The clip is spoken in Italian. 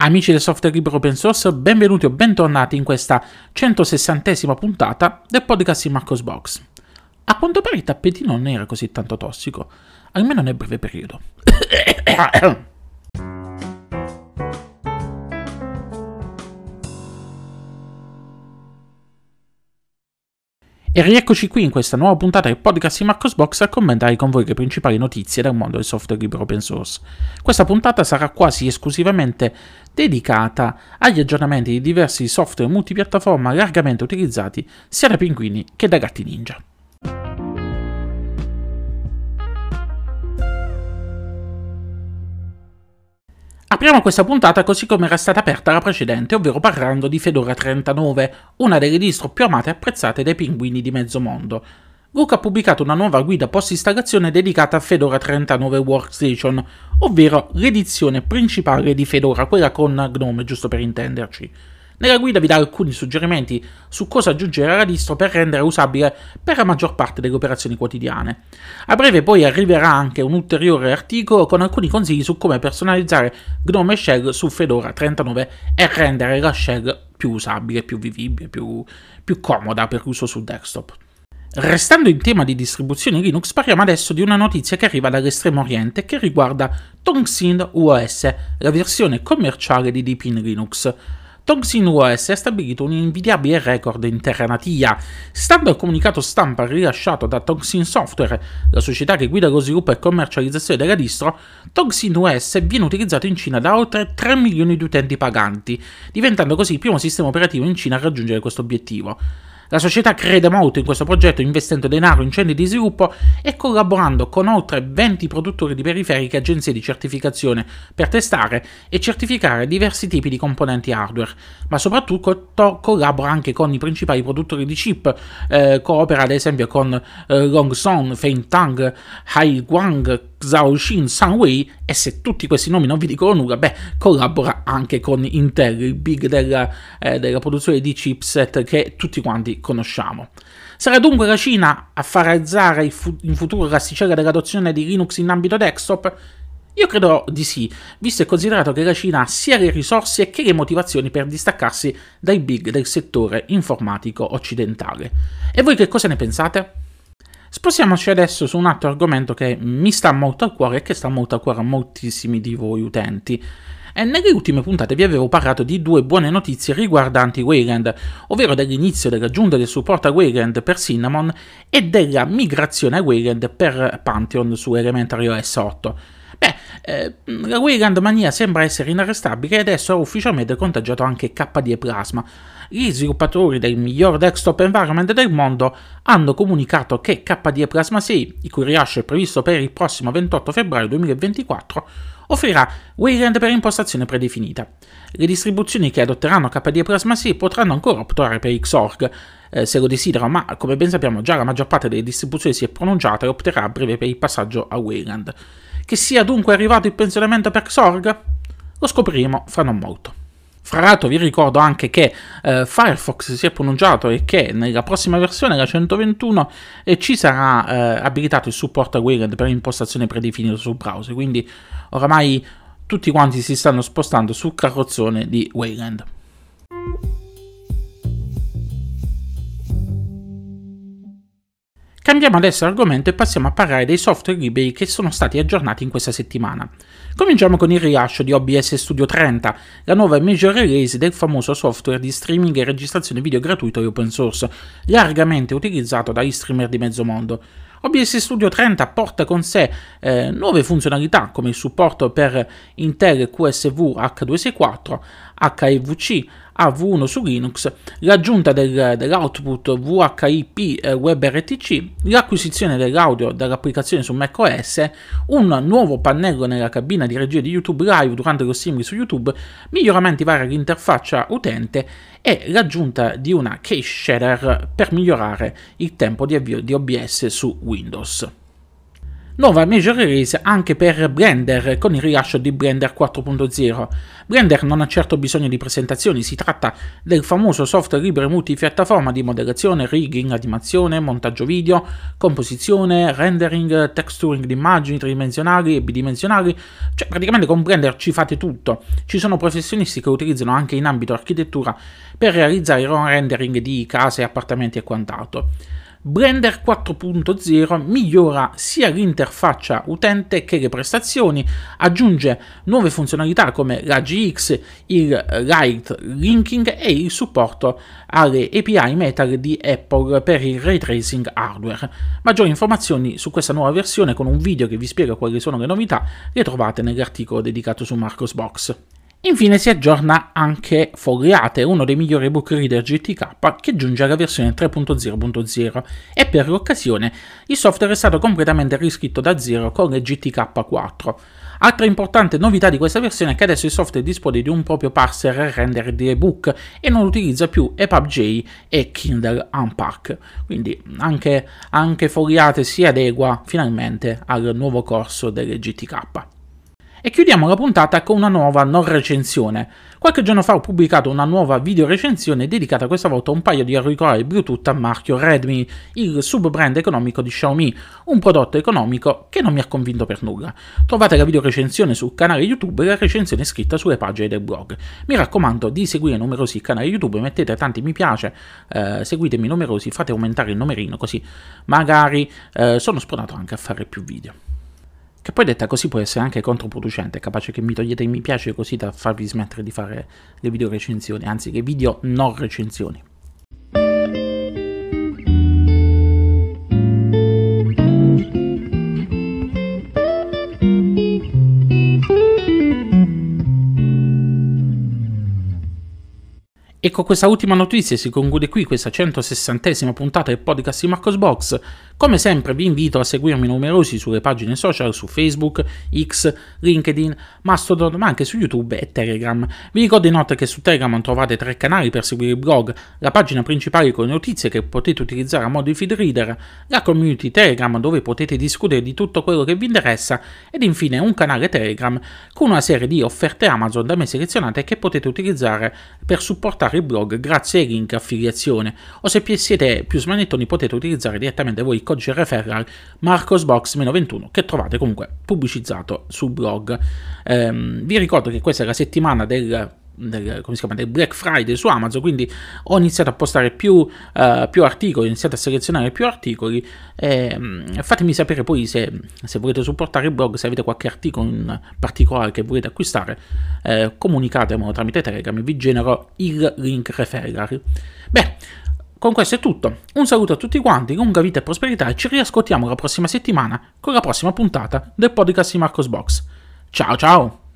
Amici del software libero open source, benvenuti o bentornati in questa 160esima puntata del podcast in Marcos Box. A quanto pare il tappetino non era così tanto tossico, almeno nel breve periodo. E rieccoci qui in questa nuova puntata del podcast di Marcos Box a commentare con voi le principali notizie del mondo del software libero open source. Questa puntata sarà quasi esclusivamente dedicata agli aggiornamenti di diversi software multipiattaforma largamente utilizzati sia da pinguini che da gatti ninja. Apriamo questa puntata così come era stata aperta la precedente, ovvero parlando di Fedora 39, una delle distro più amate e apprezzate dai pinguini di mezzo mondo. Luca ha pubblicato una nuova guida post-installazione dedicata a Fedora 39 Workstation, ovvero l'edizione principale di Fedora, quella con GNOME, giusto per intenderci. Nella guida vi dà alcuni suggerimenti su cosa aggiungere alla distro per rendere usabile per la maggior parte delle operazioni quotidiane. A breve poi arriverà anche un ulteriore articolo con alcuni consigli su come personalizzare Gnome Shell su Fedora 39 e rendere la shell più usabile, più vivibile, più, più comoda per l'uso sul desktop. Restando in tema di distribuzioni Linux, parliamo adesso di una notizia che arriva dall'estremo oriente che riguarda Tongsin OS, la versione commerciale di Deepin Linux. Toxin OS ha stabilito un invidiabile record in terra natia. Stando al comunicato stampa rilasciato da Toxin Software, la società che guida lo sviluppo e commercializzazione della distro, Toxin OS viene utilizzato in Cina da oltre 3 milioni di utenti paganti, diventando così il primo sistema operativo in Cina a raggiungere questo obiettivo. La società crede molto in questo progetto investendo denaro in centri di sviluppo e collaborando con oltre 20 produttori di periferiche e agenzie di certificazione per testare e certificare diversi tipi di componenti hardware, ma soprattutto collabora anche con i principali produttori di chip, eh, coopera ad esempio con eh, Longsong, Feintang, Haiguang, Xiaoxin, Sunway e se tutti questi nomi non vi dicono nulla, beh, collabora anche con Intel, il big della, eh, della produzione di chipset che tutti quanti conosciamo. Sarà dunque la Cina a far alzare in futuro l'asticella dell'adozione di Linux in ambito desktop? Io credo di sì, visto e considerato che la Cina ha sia le risorse che le motivazioni per distaccarsi dai big del settore informatico occidentale. E voi che cosa ne pensate? Spostiamoci adesso su un altro argomento che mi sta molto al cuore e che sta molto al cuore a moltissimi di voi utenti. E nelle ultime puntate vi avevo parlato di due buone notizie riguardanti Wayland, ovvero dell'inizio dell'aggiunta del supporto a Wayland per Cinnamon e della migrazione a Wayland per Pantheon su Elementary OS 8. Beh, eh, la Wayland mania sembra essere inarrestabile e adesso ha ufficialmente contagiato anche KDE Plasma. Gli sviluppatori del miglior desktop environment del mondo hanno comunicato che KDE Plasma 6, il cui rilascio è previsto per il prossimo 28 febbraio 2024, offrirà Wayland per impostazione predefinita. Le distribuzioni che adotteranno KDE Plasma 6 potranno ancora optare per Xorg, eh, se lo desiderano, ma come ben sappiamo già la maggior parte delle distribuzioni si è pronunciata e opterà a breve per il passaggio a Wayland. Che sia dunque arrivato il pensionamento per Xorg? Lo scopriremo fra non molto. Fra l'altro vi ricordo anche che eh, Firefox si è pronunciato e che nella prossima versione, la 121, eh, ci sarà eh, abilitato il supporto a Wayland per impostazione predefinita sul browser, quindi oramai tutti quanti si stanno spostando sul carrozzone di Wayland. Cambiamo adesso argomento e passiamo a parlare dei software liberi che sono stati aggiornati in questa settimana. Cominciamo con il rilascio di OBS Studio 30, la nuova major release del famoso software di streaming e registrazione video gratuito e open source, largamente utilizzato dagli streamer di mezzo mondo. OBS Studio 30 porta con sé eh, nuove funzionalità come il supporto per Intel QSV H264, HEVC, AV1 su Linux, l'aggiunta del, dell'output VHIP eh, WebRTC, l'acquisizione dell'audio dall'applicazione su macOS, un nuovo pannello nella cabina di regia di YouTube Live durante lo streaming su YouTube, miglioramenti vari all'interfaccia utente e l'aggiunta di una cache shader per migliorare il tempo di avvio di OBS su Windows. Nuova major release anche per Blender con il rilascio di Blender 4.0. Blender non ha certo bisogno di presentazioni, si tratta del famoso software libero multipiattaforma di modellazione, rigging, animazione, montaggio video, composizione, rendering, texturing di immagini tridimensionali e bidimensionali, cioè praticamente con Blender ci fate tutto. Ci sono professionisti che lo utilizzano anche in ambito architettura per realizzare rendering di case, appartamenti e quant'altro. Blender 4.0 migliora sia l'interfaccia utente che le prestazioni, aggiunge nuove funzionalità come la GX, il Light Linking e il supporto alle API Metal di Apple per il ray tracing hardware. Maggiori informazioni su questa nuova versione con un video che vi spiega quali sono le novità le trovate nell'articolo dedicato su Marcosbox. Infine si aggiorna anche Fogliate, uno dei migliori book reader GTK che giunge alla versione 3.0.0 e per l'occasione il software è stato completamente riscritto da zero con le GTK4. Altra importante novità di questa versione è che adesso il software dispone di un proprio parser e render di ebook e non utilizza più EPUB-J e Kindle Unpack, quindi anche, anche Fogliate si adegua finalmente al nuovo corso delle GTK. E chiudiamo la puntata con una nuova non recensione. Qualche giorno fa ho pubblicato una nuova video recensione dedicata questa volta a un paio di auricolari Bluetooth a marchio Redmi, il sub-brand economico di Xiaomi, un prodotto economico che non mi ha convinto per nulla. Trovate la video recensione sul canale YouTube e la recensione scritta sulle pagine del blog. Mi raccomando di seguire numerosi canali YouTube, mettete tanti mi piace, eh, seguitemi numerosi, fate aumentare il numerino così magari eh, sono spronato anche a fare più video. Che poi detta così può essere anche controproducente, capace che mi togliete i mi piace così da farvi smettere di fare le video recensioni, anzi che video non recensioni. E con questa ultima notizia si conclude qui questa 160esima puntata del podcast di Marcos Box. Come sempre vi invito a seguirmi numerosi sulle pagine social su Facebook, X, LinkedIn, Mastodon, ma anche su YouTube e Telegram. Vi ricordo inoltre che su Telegram trovate tre canali per seguire il blog, la pagina principale con le notizie che potete utilizzare a modo di feed reader, la community Telegram dove potete discutere di tutto quello che vi interessa ed infine un canale Telegram con una serie di offerte Amazon da me selezionate che potete utilizzare per supportare supportare il blog grazie ai link affiliazione o se siete più smanettoni potete utilizzare direttamente voi il codice referral marcosbox-21 che trovate comunque pubblicizzato sul blog. Ehm, vi ricordo che questa è la settimana del del, chiama, del, Black Friday su Amazon, quindi ho iniziato a postare più, uh, più articoli, ho iniziato a selezionare più articoli. E, um, fatemi sapere poi se, se, volete supportare il blog, se avete qualche articolo in particolare che volete acquistare, eh, comunicatemelo tramite Telegram vi genero il link referral. Beh, con questo è tutto. Un saluto a tutti quanti, lunga vita e prosperità e ci riascoltiamo la prossima settimana con la prossima puntata del podcast di Marcos Box. Ciao ciao!